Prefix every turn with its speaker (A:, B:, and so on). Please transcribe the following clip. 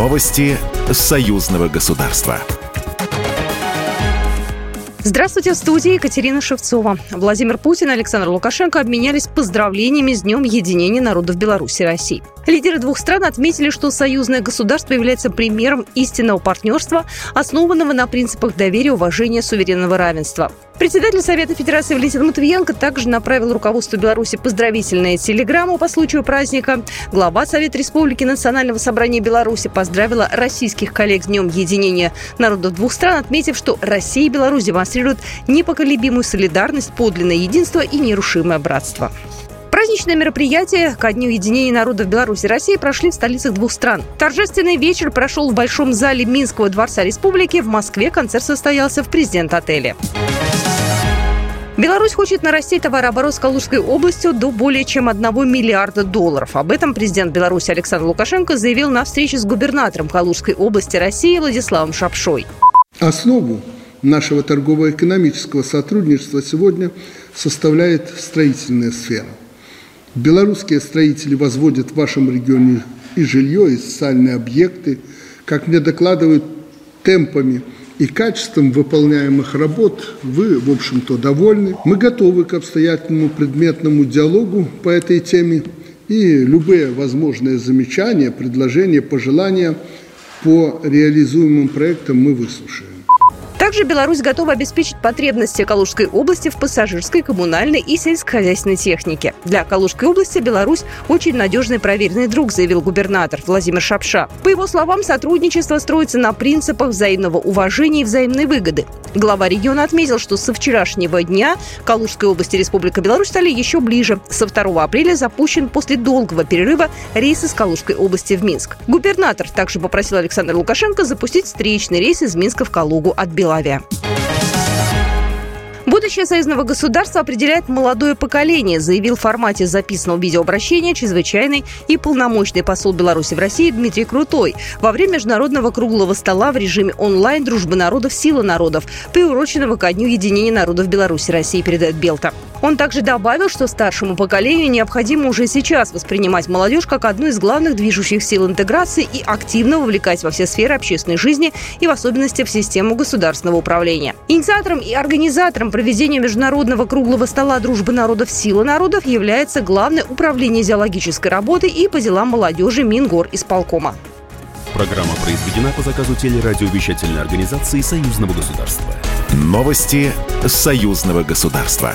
A: Новости союзного государства.
B: Здравствуйте, в студии Екатерина Шевцова. Владимир Путин и Александр Лукашенко обменялись поздравлениями с Днем единения народов Беларуси и России. Лидеры двух стран отметили, что союзное государство является примером истинного партнерства, основанного на принципах доверия, уважения, суверенного равенства. Председатель Совета Федерации Валентин Матвиенко также направил руководству Беларуси поздравительные телеграмму по случаю праздника. Глава Совета Республики Национального собрания Беларуси поздравила российских коллег с Днем единения народов двух стран, отметив, что Россия и Беларусь демонстрируют непоколебимую солидарность, подлинное единство и нерушимое братство. Праздничные мероприятия ко Дню единения народов Беларуси и России прошли в столицах двух стран. Торжественный вечер прошел в Большом зале Минского дворца республики. В Москве концерт состоялся в президент-отеле. Беларусь хочет нарастить товарооборот с Калужской областью до более чем 1 миллиарда долларов. Об этом президент Беларуси Александр Лукашенко заявил на встрече с губернатором Калужской области России Владиславом Шапшой.
C: Основу нашего торгово-экономического сотрудничества сегодня составляет строительная сфера. Белорусские строители возводят в вашем регионе и жилье, и социальные объекты, как мне докладывают, темпами и качеством выполняемых работ вы, в общем-то, довольны. Мы готовы к обстоятельному предметному диалогу по этой теме и любые возможные замечания, предложения, пожелания по реализуемым проектам мы выслушаем.
B: Также Беларусь готова обеспечить потребности Калужской области в пассажирской, коммунальной и сельскохозяйственной технике. Для Калужской области Беларусь очень надежный проверенный друг, заявил губернатор Владимир Шапша. По его словам, сотрудничество строится на принципах взаимного уважения и взаимной выгоды. Глава региона отметил, что со вчерашнего дня Калужской области Республика Беларусь стали еще ближе. Со 2 апреля запущен после долгого перерыва рейс из Калужской области в Минск. Губернатор также попросил Александра Лукашенко запустить встречный рейс из Минска в Калугу от Беларуси. Югославия. Будущее союзного государства определяет молодое поколение, заявил в формате записанного видеообращения чрезвычайный и полномочный посол Беларуси в России Дмитрий Крутой во время международного круглого стола в режиме онлайн «Дружбы народов. Сила народов», приуроченного ко Дню единения народов Беларуси и России, передает Белта. Он также добавил, что старшему поколению необходимо уже сейчас воспринимать молодежь как одну из главных движущих сил интеграции и активно вовлекать во все сферы общественной жизни и в особенности в систему государственного управления. Инициатором и организатором проведения международного круглого стола дружбы народов «Сила народов» является Главное управление зоологической работы и по делам молодежи Мингор исполкома.
A: Программа произведена по заказу телерадиовещательной организации Союзного государства. Новости Союзного государства.